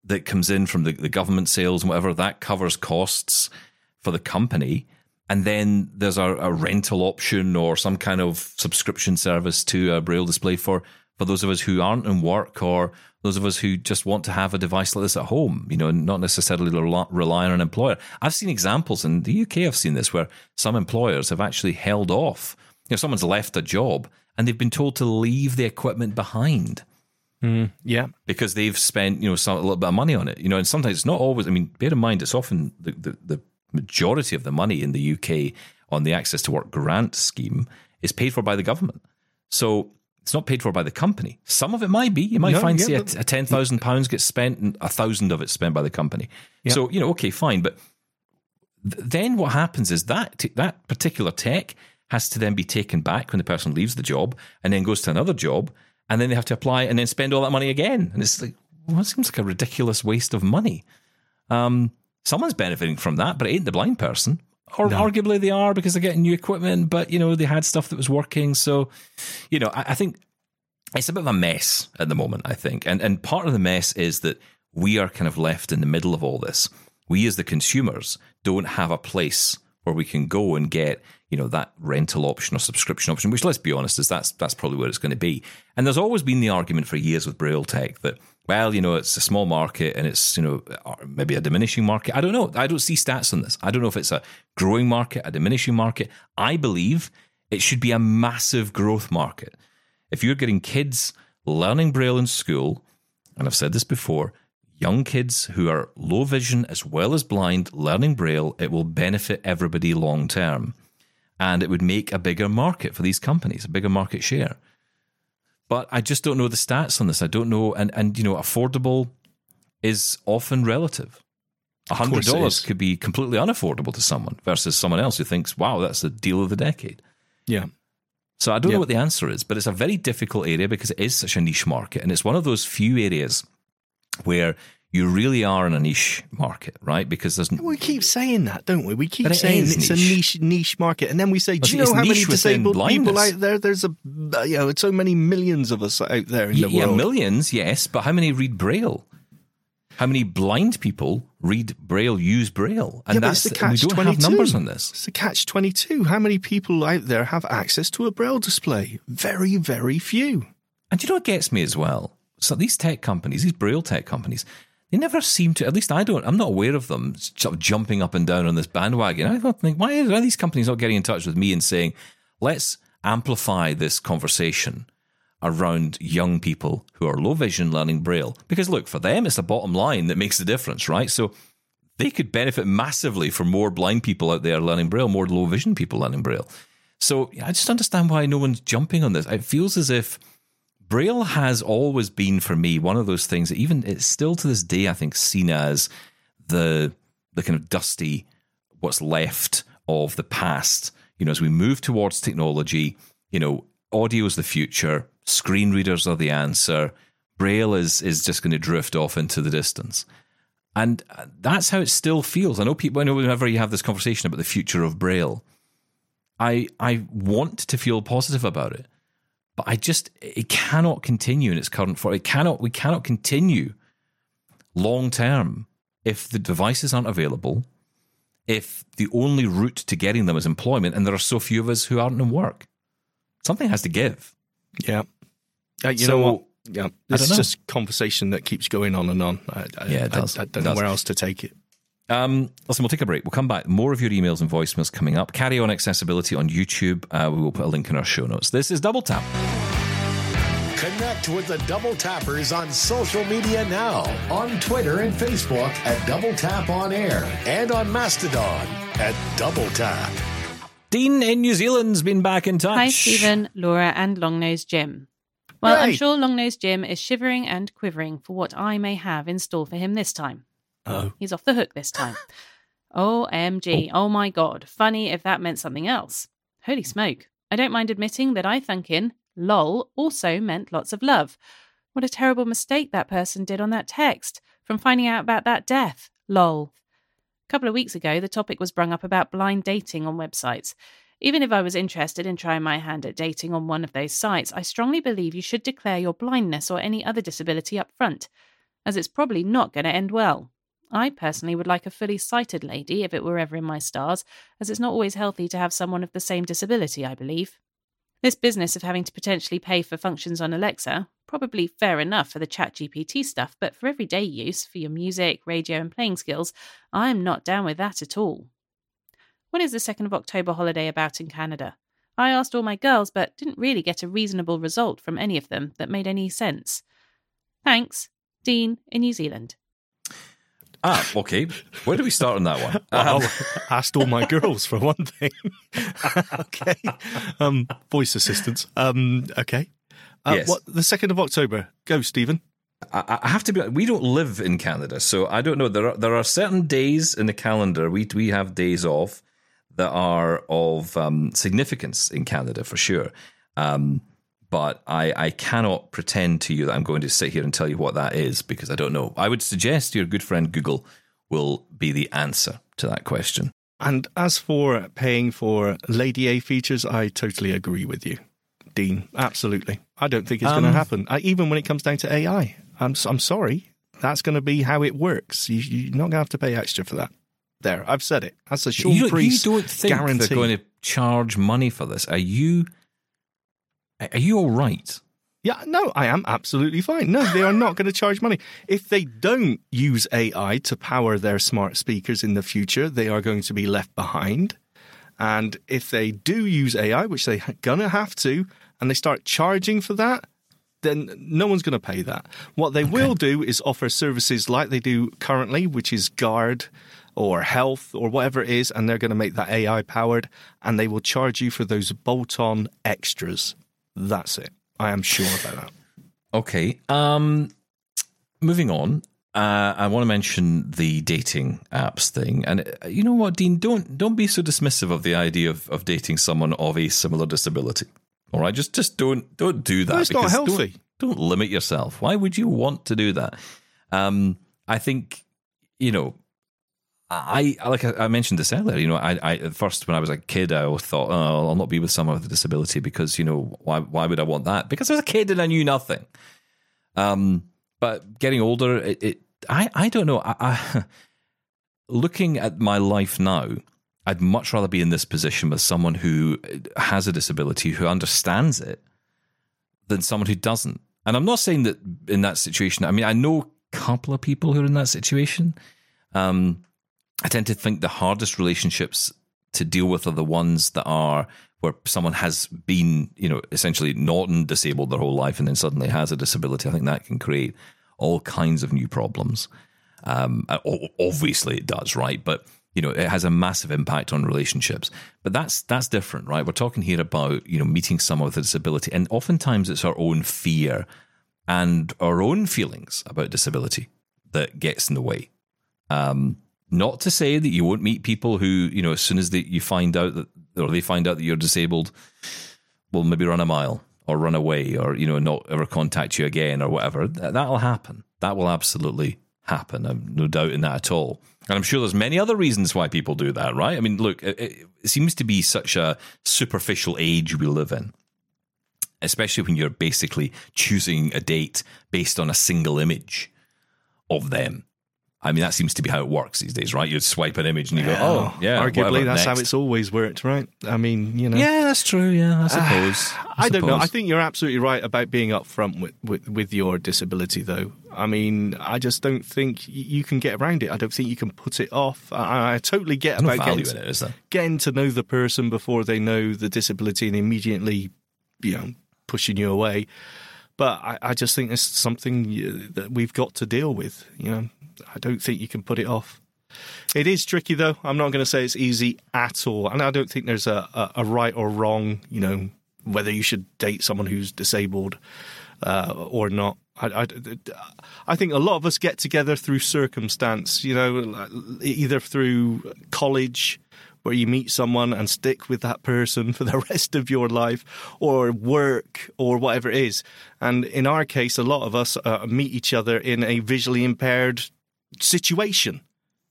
that comes in from the, the government sales and whatever that covers costs for the company and then there's a, a rental option or some kind of subscription service to a braille display for for those of us who aren't in work or those of us who just want to have a device like this at home you know not necessarily rely, on an employer i've seen examples in the uk i've seen this where some employers have actually held off you know someone's left a job and they've been told to leave the equipment behind mm, Yeah. because they've spent you know some, a little bit of money on it. You know, and sometimes it's not always. I mean, bear in mind it's often the, the, the majority of the money in the UK on the Access to Work grant scheme is paid for by the government. So it's not paid for by the company. Some of it might be. You might No, find yeah, say a, a ten thousand pounds gets spent and a thousand of it's spent by the company. So you know, okay, fine, but th- then what happens is that t- that particular tech has to then be taken back when the person leaves the job and then goes to another job and then they have to apply and then spend all that money again and it's like well, it seems like a ridiculous waste of money um, someone's benefiting from that but it ain't the blind person or arguably they are because they're getting new equipment but you know they had stuff that was working so you know I, I think it's a bit of a mess at the moment, I think. And and part of the mess is that we are kind of left in the middle of all this. We as the consumers don't have a place where we can go and get, you know, that rental option or subscription option, which let's be honest, is that's that's probably where it's going to be. And there's always been the argument for years with Braille Tech that, well, you know, it's a small market and it's, you know, maybe a diminishing market. I don't know. I don't see stats on this. I don't know if it's a growing market, a diminishing market. I believe it should be a massive growth market if you're getting kids learning Braille in school, and I've said this before, young kids who are low vision as well as blind learning Braille, it will benefit everybody long term. And it would make a bigger market for these companies, a bigger market share. But I just don't know the stats on this. I don't know. And, and you know, affordable is often relative. course $100 could be completely unaffordable to someone versus someone else who thinks, wow, that's the deal of the decade. Yeah. So I don't Yeah. know what the answer is, but it's a very difficult area because it is such a niche market. And it's one of those few areas where you really are in a niche market, right? Because there's We keep saying that, don't we? We keep it saying it's a niche. niche niche market, and then we say, "Do you know how many niche disabled people out there? There's a uh, you know so many millions of us out there in yeah, the yeah, world." millions, yes, but how many read Braille? How many blind people read Braille, use Braille? And Yeah, but that's the and we don't have numbers on this. It's the catch twenty two. How many people out there have access to a braille display? Very, very few. And do you know what gets me as well? So these tech companies, these Braille tech companies, they never seem to. At least I don't. I'm not aware of them sort of jumping up and down on this bandwagon. I don't think why are these companies not getting in touch with me and saying, let's amplify this conversation around young people who are low vision learning Braille? Because look, for them, it's the bottom line that makes the difference, right? So they could benefit massively from more blind people out there learning Braille, more low vision people learning Braille. So I just understand why no one's jumping on this. It feels as if Braille has always been for me one of those things that even it's still to this day I think seen as the the kind of dusty what's left of the past. You know, as we move towards technology, you know, audio is the future, screen readers are the answer. Braille is is just going to drift off into the distance. And uh, that's how it still feels. I know people I know whenever you have this conversation about the future of Braille, I I want to feel positive about it but I just it cannot continue in its current form. It cannot we cannot continue long term if the devices aren't available, if the only route to getting them is employment, and there are so few of us who aren't in work. Something has to give. Yeah. Uh, you So, know what? Yeah, I this is just conversation that keeps going on and on. I, I, Yeah, it I- does. I, It don't know does. where else to take it. Um, listen, we'll take a break. We'll come back. More of your emails and voicemails coming up. Carrie on Accessibility on YouTube. Uh, we will put a link in our show notes. This is Double Tap. Connect with the Double Tappers on social media now on Twitter and Facebook at Double Tap On Air and on Mastodon at Double Tap. Dean in New Zealand's been back in touch. Hi, Steven, Laura, and Longnose Jim. Well, I'm Yay. sure Longnose Jim is shivering and quivering for what I may have in store for him this time. Oh. oh, He's off the hook this time. OMG. Oh. oh. my God. Funny if that meant something else. Holy smoke. I don't mind admitting that I thunk in lol also meant lots of love. What a terrible mistake that person did on that text from finding out about that death. Lol. A couple of weeks ago, the topic was brung up about blind dating on websites. Even if I was interested in trying my hand at dating on one of those sites, I strongly believe you should declare your blindness or any other disability up front, as it's probably not going to end well. I personally would like a fully sighted lady if it were ever in my stars, as it's not always healthy to have someone of the same disability, I believe. This business of having to potentially pay for functions on Alexa, probably fair enough for the ChatGPT stuff, but for everyday use, for your music, radio, and playing skills, I'm not down with that at all. When is the 2nd of October holiday about in Canada? I asked all my girls, but didn't really get a reasonable result from any of them that made any sense. Thanks, Dean in New Zealand. Ah, okay. Where do we start on that one? (laughs) well, Um, asked all my girls for one thing. (laughs) okay. Um, voice assistants. Um, okay. Uh, Yes. What the second of October? Go, Steven. I, I have to be. We don't live in Canada, so I don't know. There are there are certain days in the calendar. We we have days off that are of um, significance in Canada for sure. Um, but I, I cannot pretend to you that I'm going to sit here and tell you what that is because I don't know. I would suggest your good friend Google will be the answer to that question. And as for paying for Lady A features, I totally agree with you, Dean. Absolutely. I don't think it's going Um, to happen. I, even when it comes down to AI, I'm I'm sorry. That's going to be how it works. You, you're not going to have to pay extra for that. There, I've said it. That's a Shaun you, you don't think guarantee. they're going to charge money for this? Are you? Are you all right? Yeah, no, I am absolutely fine. No, they are not going to charge money. If they don't use AI to power their smart speakers in the future, they are going to be left behind. And if they do use AI, which they're going to have to, and they start charging for that, then no one's going to pay that. What they will do is offer services like they do currently, which is guard or health or whatever it is, and they're going to make that AI powered, and they will charge you for those bolt on extras. That's it. I am sure about that. Okay. Um, moving on. Uh, I want to mention the dating apps thing, and uh, you know what, Dean? Don't don't be so dismissive of the idea of, of dating someone of a similar disability. All right, just just don't don't do that. No, it's not because don't- healthy. Don't, limit yourself. Why would you want to do that? Um, I think you know. I like I I mentioned this earlier. You know, I, I at first when I was a kid, I thought, oh, I'll not be with someone with a disability because you know why why would I want that? Because I was a kid and I knew nothing. Um, but getting older, it, it I I don't know. I, I (laughs) looking at my life now, I'd much rather be in this position with someone who has a disability who understands it than someone who doesn't. And I'm not saying that in that situation. I mean, I know a couple of people who are in that situation. Um, I tend to think the hardest relationships to deal with are the ones that are where someone has been, you know, essentially not disabled their whole life and then suddenly has a disability. I think that can create all kinds of new problems. Um, obviously, it does, right? But you know, it has a massive impact on relationships. But that's that's different, right? We're talking here about you know meeting someone with a disability, and oftentimes it's our own fear and our own feelings about disability that gets in the way. Um, not to say that you won't meet people who, you know, as soon as they, you find out that, or they find out that you're disabled, will maybe run a mile or run away or, you know, not ever contact you again or whatever. That, that'll happen. That will absolutely happen. I'm no doubt in that at all. And I'm sure there's many other reasons why people do that, right? I mean, look, it it seems to be such a superficial age we live in especially when you're basically choosing a date based on a single image of them. I mean, that seems to be how it works these days, right? You swipe an image and you go, "Oh, yeah." Arguably, that's how it's always worked, right? I mean, you know. Yeah, that's true. Yeah, I ah, suppose. I don't know. I think you're absolutely right about being upfront with, with, with your disability, though. I mean, I just don't think you can get around it. I don't think you can put it off. I, I totally get There's no about value getting in it, is there? getting to know the person before they know the disability and immediately, you know, pushing you away. But I, I just think it's something that we've got to deal with. You know, I don't think you can put it off. It is tricky, though. I'm not going to say it's easy at all, and I don't think there's a, a, a right or wrong. You know, whether you should date someone who's disabled uh, or not. I, I, I think a lot of us get together through circumstance. You know, either through college where you meet someone and stick with that person for the (laughs) rest of your life, or work, or whatever it is. And in our case, a lot of us uh, meet each other in a visually impaired situation.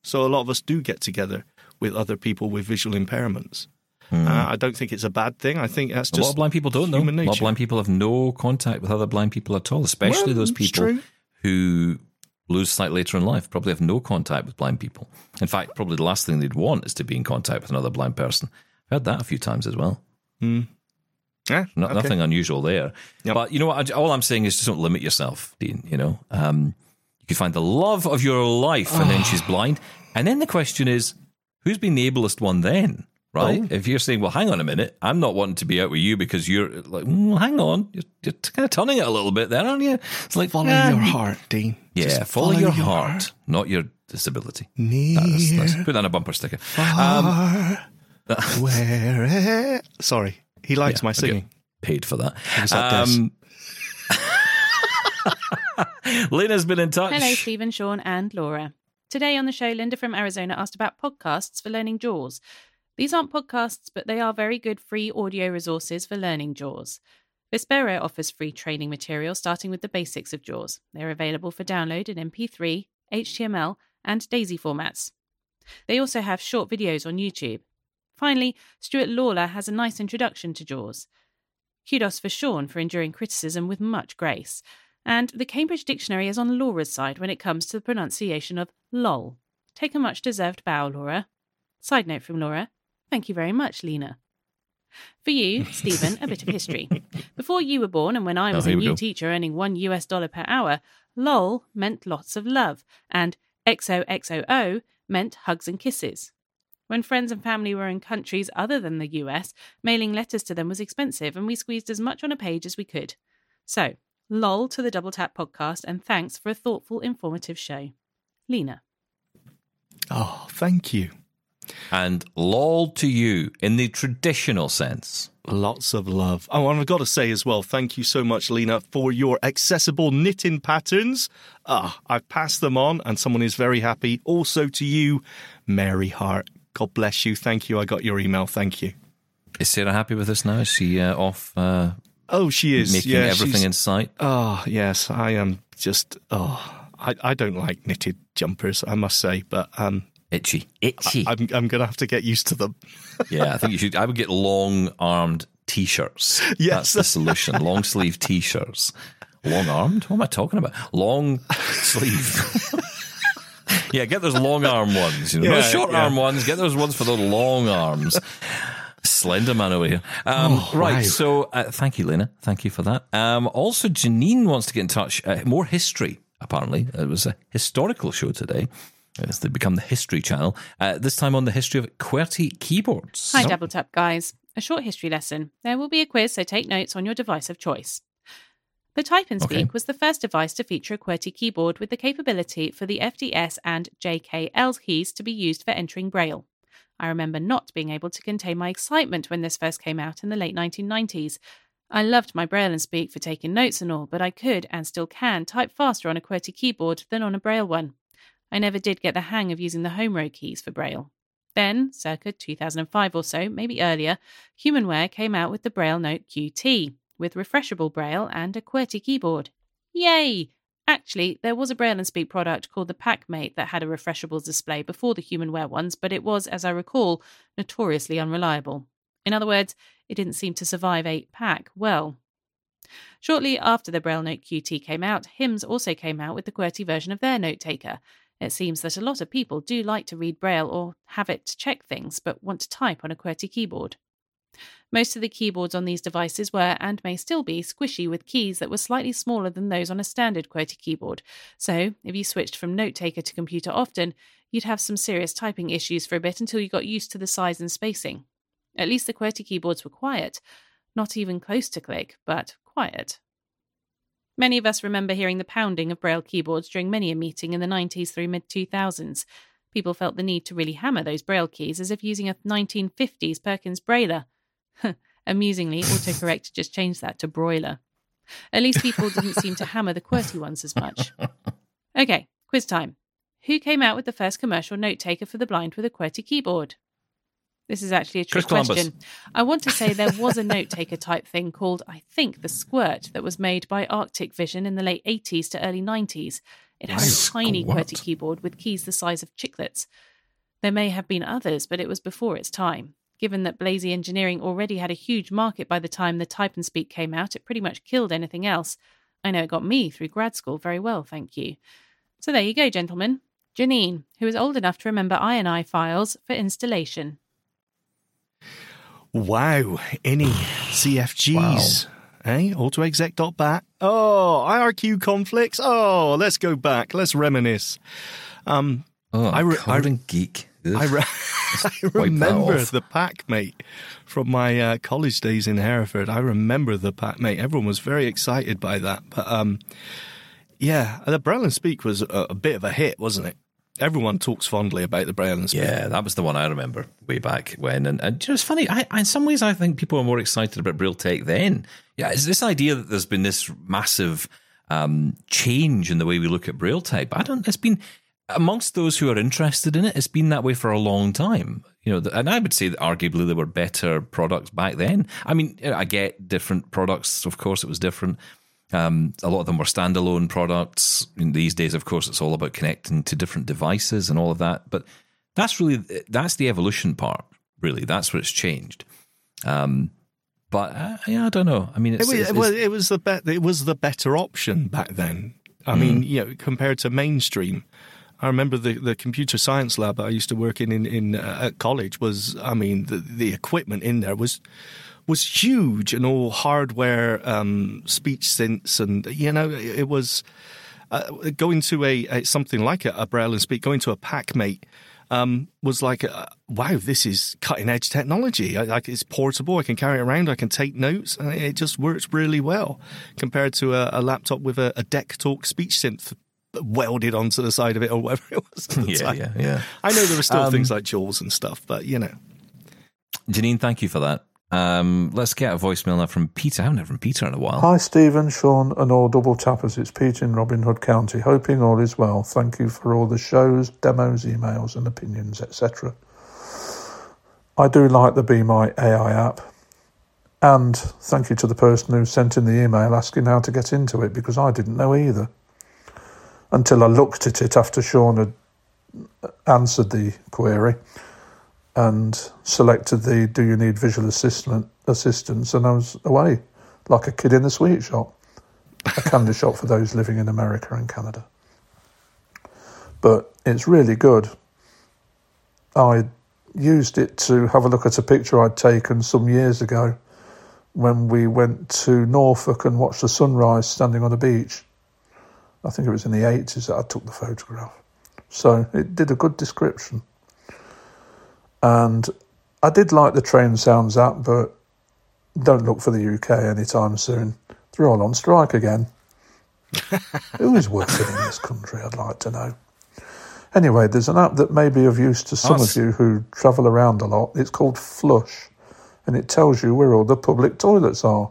So a lot of us do get together with other people with visual impairments. Uh, I don't think it's a bad thing. I think that's Hmm. A just lot of blind people don't, though. A lot of blind people have no contact with other blind people at all, especially Well, those people who lose sight later in life. Probably have no contact with blind people. In fact, probably the last thing they'd want is to be in contact with another blind person. I've heard that a few times as well. Yeah, No, okay. Nothing unusual there. Yep. But you know what? All I'm saying is just don't limit yourself, Dean. You know, um, you could find the love of your life, and then she's blind. And then the question is, who's been the ablest one then? Right? Oh. If you're saying, well, hang on a minute, I'm not wanting to be out with you because you're like, mm, hang on, you're, you're kind of turning it a little bit there, aren't you? It's like, Follow yeah, your heart, Dean. Yeah, Just follow, your, heart, not your disability. That's, that's, put that on a bumper sticker. Um, (laughs) Where. Sorry, he likes Yeah, my I get singing. paid for that. was that, Des? Um, (laughs) Lena's been in touch. Hello, Steven, Shaun, and Laura. Today on the show, Linda from Arizona asked about podcasts for learning JAWS. These aren't podcasts, but they are very good free audio resources for learning JAWS. Vispero offers free training material starting with the basics of JAWS. They're available for download in MP3, HTML, and DAISY formats. They also have short videos on YouTube. Finally, Stuart Lawler has a nice introduction to JAWS. Kudos for Shaun for enduring criticism with much grace. And the Cambridge Dictionary is on Laura's side when it comes to the pronunciation of lol. Take a much deserved bow, Laura. Side note from Laura. Thank you very much, Lena. For you, Steven, a bit of history. (laughs) Before you were born and when I Oh, was a new go. teacher earning one US dollar per hour, lol meant lots of love, and XOXOO meant hugs and kisses. When friends and family were in countries other than the US, mailing letters to them was expensive and we squeezed as much on a page as we could. So, Lol to the Double Tap podcast, and thanks for a thoughtful, informative show. Lena. Oh, thank you. And lol to you in the traditional sense. Lots of love. Oh, and I've got to say as well, thank you so much, Lena, for your accessible knitting patterns. Ah, I've passed them on, and someone is very happy. Also to you, Mary Hart. God bless you. Thank you. I got your email. Thank you. Is Sarah happy with this now? Is she uh, off uh, Oh, she is making yeah, everything in sight? Oh, yes, I am just. Oh, I, I don't like knitted jumpers, I must say, but um, Itchy. Itchy. I'm I'm gonna have to get used to them. (laughs) yeah, I think you should. I would get long armed t shirts. Yes. That's the solution. Long sleeve t shirts. Long armed? What am I talking about? Long sleeve. (laughs) yeah, get those long arm ones. You know, Yeah, those short yeah. arm ones. Get those ones for the long arms. Slender man over here. Um, Oh, right. wow. So, uh, thank you, Lena. Thank you for that. Um, also, Janine wants to get in touch. Uh, more history, apparently. It was a historical show today. As they become the History Channel. Uh, this time on the history of QWERTY keyboards. Hi, Double Tap guys. A short history lesson. There will be a quiz, so take notes on your device of choice. The Type and Speak Okay. was the first device to feature a QWERTY keyboard with the capability for the FDS and JKL keys to be used for entering Braille. I remember not being able to contain my excitement when this first came out in the late 1990s. I loved my Braille and Speak for taking notes and all, but I could and still can type faster on a QWERTY keyboard than on a Braille one. I never did get the hang of using the home row keys for Braille. Then, circa 2005 or so, maybe earlier, Humanware came out with the Braille Note QT, with refreshable Braille and a QWERTY keyboard. Yay! Actually, there was a Braille and Speak product called the PAC Mate that had a refreshable display before the Humanware ones, but it was, as I recall, notoriously unreliable. In other words, it didn't seem to survive a pack well. Shortly after the Braille Note QT came out, HIMS also came out with the QWERTY version of their note taker. It seems that a lot of people do like to read Braille or have it check things, but want to type on a QWERTY keyboard. Most of the keyboards on these devices were, and may still be, squishy with keys that were slightly smaller than those on a standard QWERTY keyboard. So, if you switched from note taker to computer often, you'd have some serious typing issues for a bit until you got used to the size and spacing. At least the QWERTY keyboards were quiet. Not even close to click, but quiet. Many of us remember hearing the pounding of Braille keyboards during many a meeting in the 90s through mid 2000s. People felt the need to really hammer those Braille keys as if using a 1950s Perkins Brailer. (laughs) Amusingly, autocorrect (laughs) just changed that to broiler. At least people didn't seem to hammer the QWERTY ones as much. (laughs) Okay, quiz time. Who came out with the first commercial note taker for the blind with a QWERTY keyboard? This is actually a trick question. I want to say there was a note taker type thing called, I think, the Squirt that was made by Arctic Vision in the late 80s to early 90s. It had a tiny. QWERTY keyboard with keys the size of chiclets. There may have been others, but it was before its time. Given that Blazie Engineering already had a huge market by the time the Type and Speak came out, it pretty much killed anything else. I know it got me through grad school very well, thank you. So there you go, gentlemen. Janine, who is old enough to remember INI files for installation. Wow, any CFGs? Eh? AutoExec.bat. Oh, IRQ conflicts. Oh, let's go back. Let's reminisce. Um, Oh, I re- covered in geek. Ugh. I, re- (laughs) I remember the PAC Mate from my uh, college days in Hereford. I remember the PAC Mate. Everyone was very excited by that. But um, yeah, the Braille Speak was a, a bit of a hit, wasn't it? Everyone talks fondly about the Speak. Yeah, that was the one I remember way back when. And, and you know, it's funny. I, in some ways, I think people are more excited about Braille Tech then. Yeah, it's this idea that there's been this massive um, change in the way we look at Braille. But I don't. It's been amongst those who are interested in it. It's been that way for a long time. You know, and I would say that arguably there were better products back then. I mean, I get different products. Of course, it was different. Um, a lot of them were standalone products. These days, of course, it's all about connecting to different devices and all of that. But that's really that's the evolution part. Really, that's what's changed. Um, but uh, yeah, I don't know. I mean, It was, it's, it was, it was the be- it was the better option back then. I mean, you know, compared to mainstream. I remember the, the computer science lab I used to work in in, in uh, at college was. I mean, the the equipment in there was was huge and all hardware, um, speech synths, and you know, it, was uh, going to a, a something like a, a Braille and Speak, going to a PAC Mate. um, was like, uh, wow, this is cutting edge technology. I, like it's portable. I can carry it around. I can take notes. And it just works really well compared to a, a laptop with a, a DECtalk speech synth welded onto the side of it or whatever it was. Yeah, time. yeah, yeah. I know there are still Um, things like Jaws and stuff, but you know. Janine, thank you for that. Um, let's get a voicemail now from Peter. I haven't heard from Peter in a while. Hi, Steven, Shaun, and all double tappers. It's Peter in Robin Hood County. Hoping all is well. Thank you for all the shows, demos, emails, and opinions, etc. I do like the Be My AI app. And thank you to the person who sent in the email asking how to get into it because I didn't know either. Until I looked at it after Shaun had answered the query and selected the do you need visual assistant assistance and I was away like a kid in the sweet shop. A candy shop for those living in America and Canada. But it's really good. I used it to have a look at a picture I'd taken some years ago when we went to Norfolk and watched the sunrise standing on a beach. I think it was in the 80s that I took the photograph. So it did a good description. And I did like the Train Sounds app, but don't look for the UK anytime soon. They're all on strike again. (laughs) Who is working in this country, I'd like to know. Anyway, there's an app that may be of use to some of you who travel around a lot. It's called Flush, and it tells you where all the public toilets are.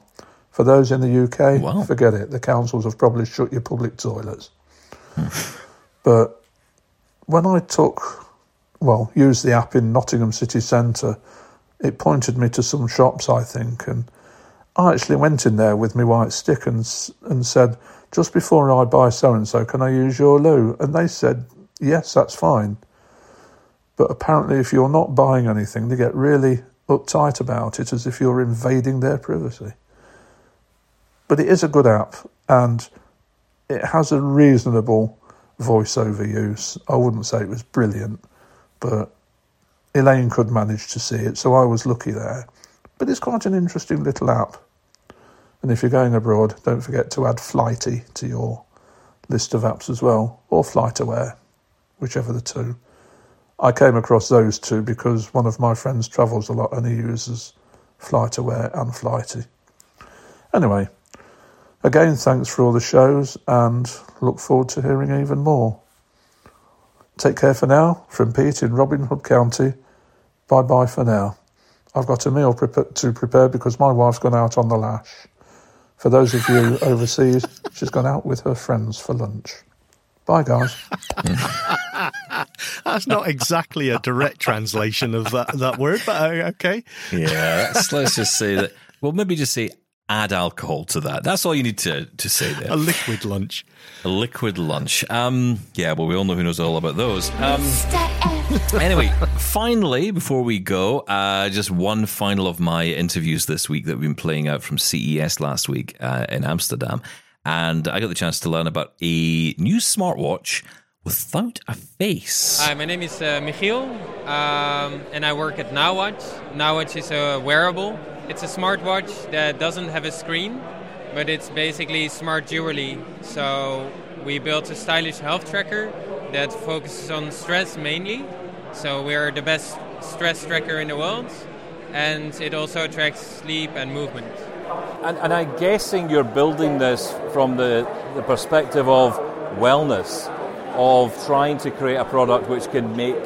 For those in the UK, Wow. forget it. The councils have probably shut your public toilets. Hmm. but when I took, well, used the app in Nottingham city centre, it pointed me to some shops, I think, and I actually went in there with my white stick and and said, just before I buy so and so, can I use your loo? And they said, yes, that's fine. But apparently, if you're not buying anything, they get really uptight about it, as if you're invading their privacy. But it is a good app, and it has a reasonable voiceover use. I wouldn't say it was brilliant, but Elaine could manage to see it, so I was lucky there. But it's quite an interesting little app. And if you're going abroad, don't forget to add Flighty to your list of apps as well, or FlightAware, whichever the two. I came across those two because one of my friends travels a lot and he uses FlightAware and Flighty. Anyway, again, thanks for all the shows and look forward to hearing even more. Take care for now. From Pete in Robin Hood County. Bye bye for now. I've got a meal prepa- to prepare because my wife's gone out on the lash. For those of you overseas, (laughs) she's gone out with her friends for lunch. Bye, guys. (laughs) That's not exactly a direct translation of that, that word, but uh, okay. Yeah, let's, let's just say that. Well, maybe just say add alcohol to that. That's all you need to, to say there. A liquid lunch. A liquid lunch. Um, yeah, well, we all know who knows all about those. Um, anyway, finally, before we go, uh, just one final of my interviews this week that we've been playing out from CES last week uh, in Amsterdam. And I got the chance to learn about a new smartwatch without a face. Hi, my name is uh, Michiel, um, and I work at Nowatch. Nowatch is a wearable. It's a smartwatch that doesn't have a screen, but it's basically smart jewelry. So we built a stylish health tracker that focuses on stress mainly. So we are the best stress tracker in the world, and it also tracks sleep and movement. And, and I'm guessing you're building this from the, the perspective of wellness, of trying to create a product which can make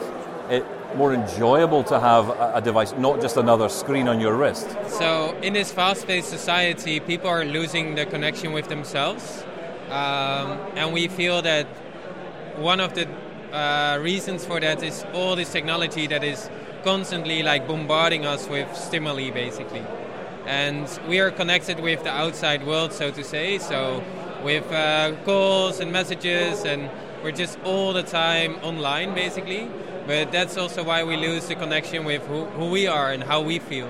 it more enjoyable to have a, device, not just another screen on your wrist. So, in this fast paced society, people are losing the connection with themselves. Um, and we feel that one of the uh, reasons for that is all this technology that is constantly like bombarding us with stimuli, basically. And we are connected with the outside world, so to say. So, with uh, calls and messages, and we're just all the time online, basically. But that's also why we lose the connection with who, who we are and how we feel.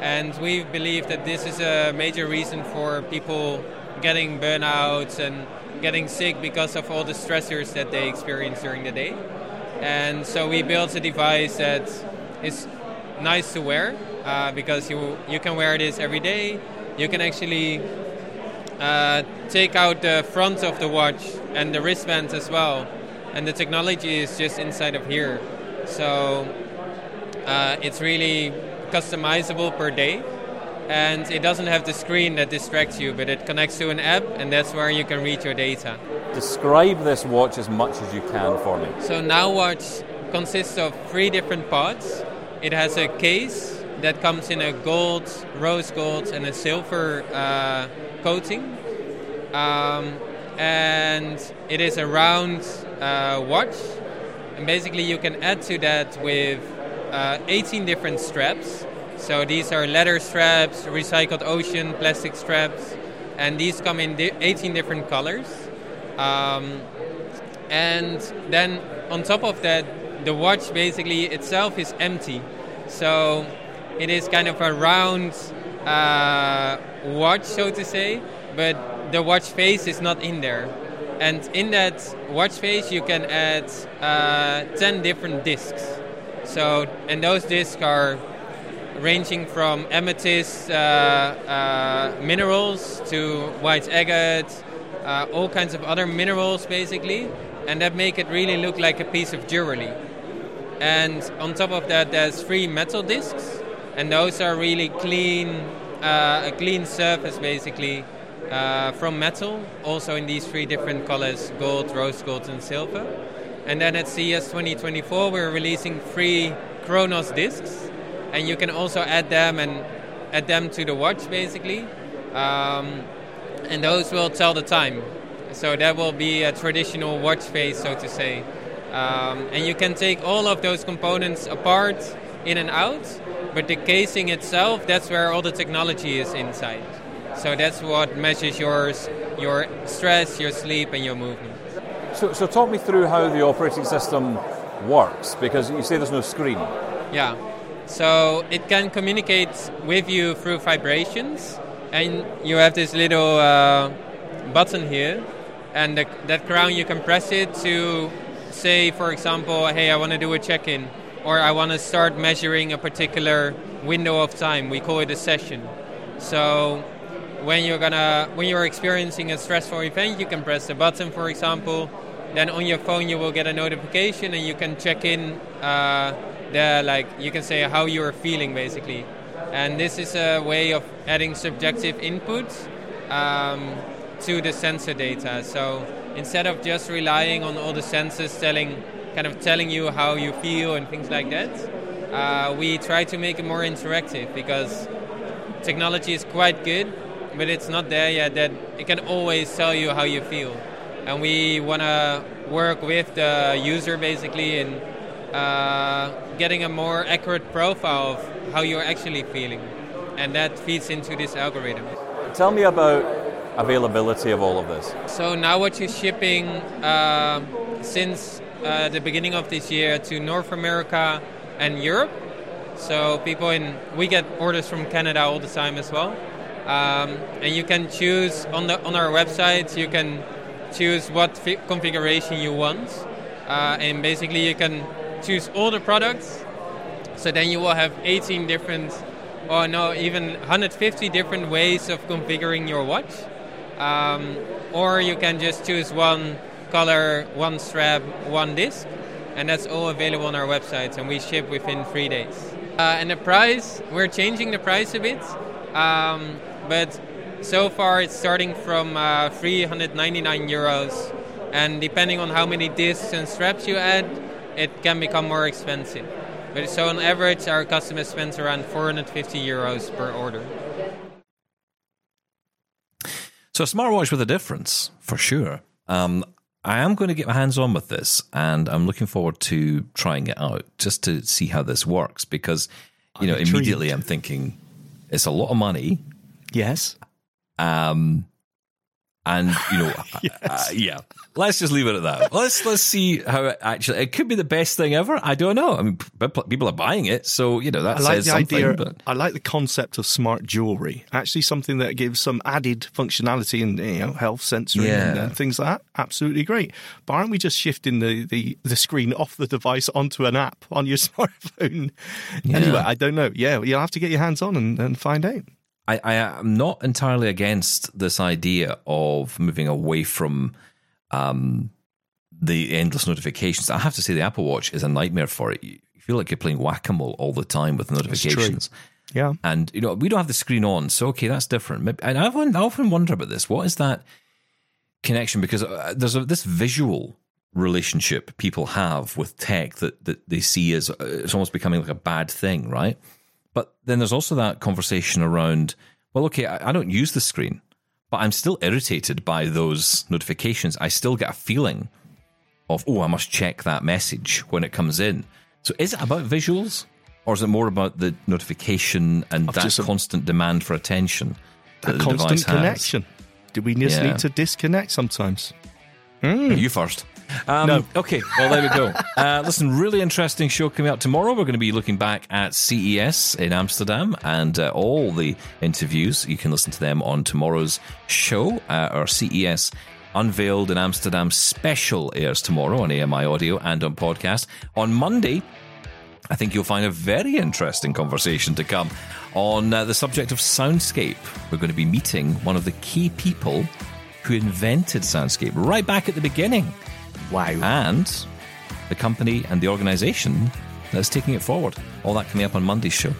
And we believe that this is a major reason for people getting burnouts and getting sick because of all the stressors that they experience during the day. And so we built a device that is nice to wear uh, because you you can wear this every day. You can actually uh, take out the front of the watch and the wristbands as well, and the technology is just inside of here. So uh, it's really customizable per day. And it doesn't have the screen that distracts you, but it connects to an app, and that's where you can read your data. Describe this watch as much as you can for me. So Nowatch consists of three different parts. It has a case that comes in a gold, rose gold, and a silver uh, coating. Um, and it is a round uh, watch. And basically, you can add to that with uh, 18 different straps. So these are leather straps, recycled ocean plastic straps, and these come in di- 18 different colors. Um, and then on top of that, the watch basically itself is empty. So it is kind of a round uh, watch, so to say, but the watch face is not in there. And in that watch face, you can add uh, 10 different discs. So, and those discs are ranging from amethyst uh, uh, minerals to white agate, uh, all kinds of other minerals basically, and that make it really look like a piece of jewelry. And on top of that, there's three metal discs, and those are really clean, uh, a clean surface basically uh, from metal, also in these three different colors gold, rose gold, and silver. And then at CES 2024, we're releasing three Chronos discs, and you can also add them and add them to the watch basically. Um, and those will tell the time. So that will be a traditional watch face, so to say. Um, and you can take all of those components apart in and out, but the casing itself, that's where all the technology is inside. So that's what measures yours, your stress, your sleep, and your movement. So, so talk me through how the operating system works, because you say there's no screen. Yeah. So it can communicate with you through vibrations, and you have this little uh, button here, and the, that crown you can press it to say, for example, hey, I want to do a check-in, or I want to start measuring a particular window of time. We call it a session. So when you're gonna when you're experiencing a stressful event, you can press the button, for example. Then on your phone you will get a notification, and you can check in. Uh, the like you can say how you are feeling basically, and this is a way of adding subjective input um, to the sensor data. So instead of just relying on all the sensors telling kind of telling you how you feel and things like that, uh, we try to make it more interactive because technology is quite good, but it's not there yet that it can always tell you how you feel. And we want to work with the user basically in uh, getting a more accurate profile of how you're actually feeling. And that feeds into this algorithm. Tell me about availability of all of this. So now what you're shipping uh, since uh, the beginning of this year to North America and Europe. So people in we get orders from Canada all the time as well, um, and you can choose on the on our website. You can choose what fi- configuration you want, uh, and basically you can choose all the products. So then you will have 18 different, or no, even 150 different ways of configuring your watch. Um, or you can just choose one color, one strap, one disc, and that's all available on our website, and we ship within three days. Uh, and the price, we're changing the price a bit, um, but so far it's starting from uh, 399 euros, and depending on how many discs and straps you add, it can become more expensive. But so on average, our customers spend around 450 euros per order. So a smartwatch with a difference, for sure. Um, I am going to get my hands on with this, and I'm looking forward to trying it out just to see how this works. Because you know, I'm intrigued. immediately I'm thinking it's a lot of money, Yes. um, and you know, (laughs) Yes. uh, yeah. Let's just leave it at that. Let's let's see how it actually. It could be the best thing ever. I don't know. I mean, p- people are buying it, so you know that I like says the something. idea. But I like the concept of smart jewelry. Actually, something that gives some added functionality and you know health sensory and uh, things like that. Absolutely great. But aren't we just shifting the, the, the screen (laughs) off the device onto an app on your (laughs) smartphone? Anyway, I don't know. Yeah, you'll have to get your hands on and, and find out. I, I am not entirely against this idea of moving away from um, the endless notifications. I have to say, the Apple Watch is a nightmare for it. You feel like you're playing whack a mole all the time with notifications. Yeah. And you know, we don't have the screen on, so okay, that's different. And I often, I often wonder about this. What is that connection? Because uh, there's a, this visual relationship people have with tech that that they see as uh, it's almost becoming like a bad thing, right? But then there's also that conversation around, well, okay, I, I don't use the screen, but I'm still irritated by those notifications. I still get a feeling of, oh, I must check that message when it comes in. So is it about visuals? Or is it more about the notification and that a- constant demand for attention? That the constant connection. Do we just Yeah. need to disconnect sometimes? Hmm. You first. Um, No. Okay, well, there we go. Uh, listen, really interesting show coming up tomorrow. We're going to be looking back at CES in Amsterdam and uh, all the interviews. You can listen to them on tomorrow's show. Uh, our CES Unveiled in Amsterdam special airs tomorrow on AMI Audio and on podcast. On Monday, I think you'll find a very interesting conversation to come on uh, the subject of soundscape. We're going to be meeting one of the key people who invented soundscape right back at the beginning. Wow. And the company and the organization that's taking it forward. All that coming up on Monday's show.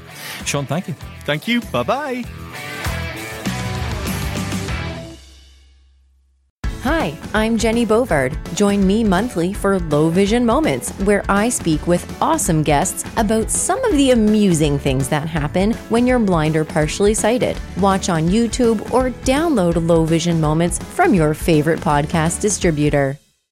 Shaun, thank you. Thank you. Bye bye. Hi, I'm Jenny Bovard. Join me monthly for Low Vision Moments, where I speak with awesome guests about some of the amusing things that happen when you're blind or partially sighted. Watch on YouTube or download Low Vision Moments from your favorite podcast distributor.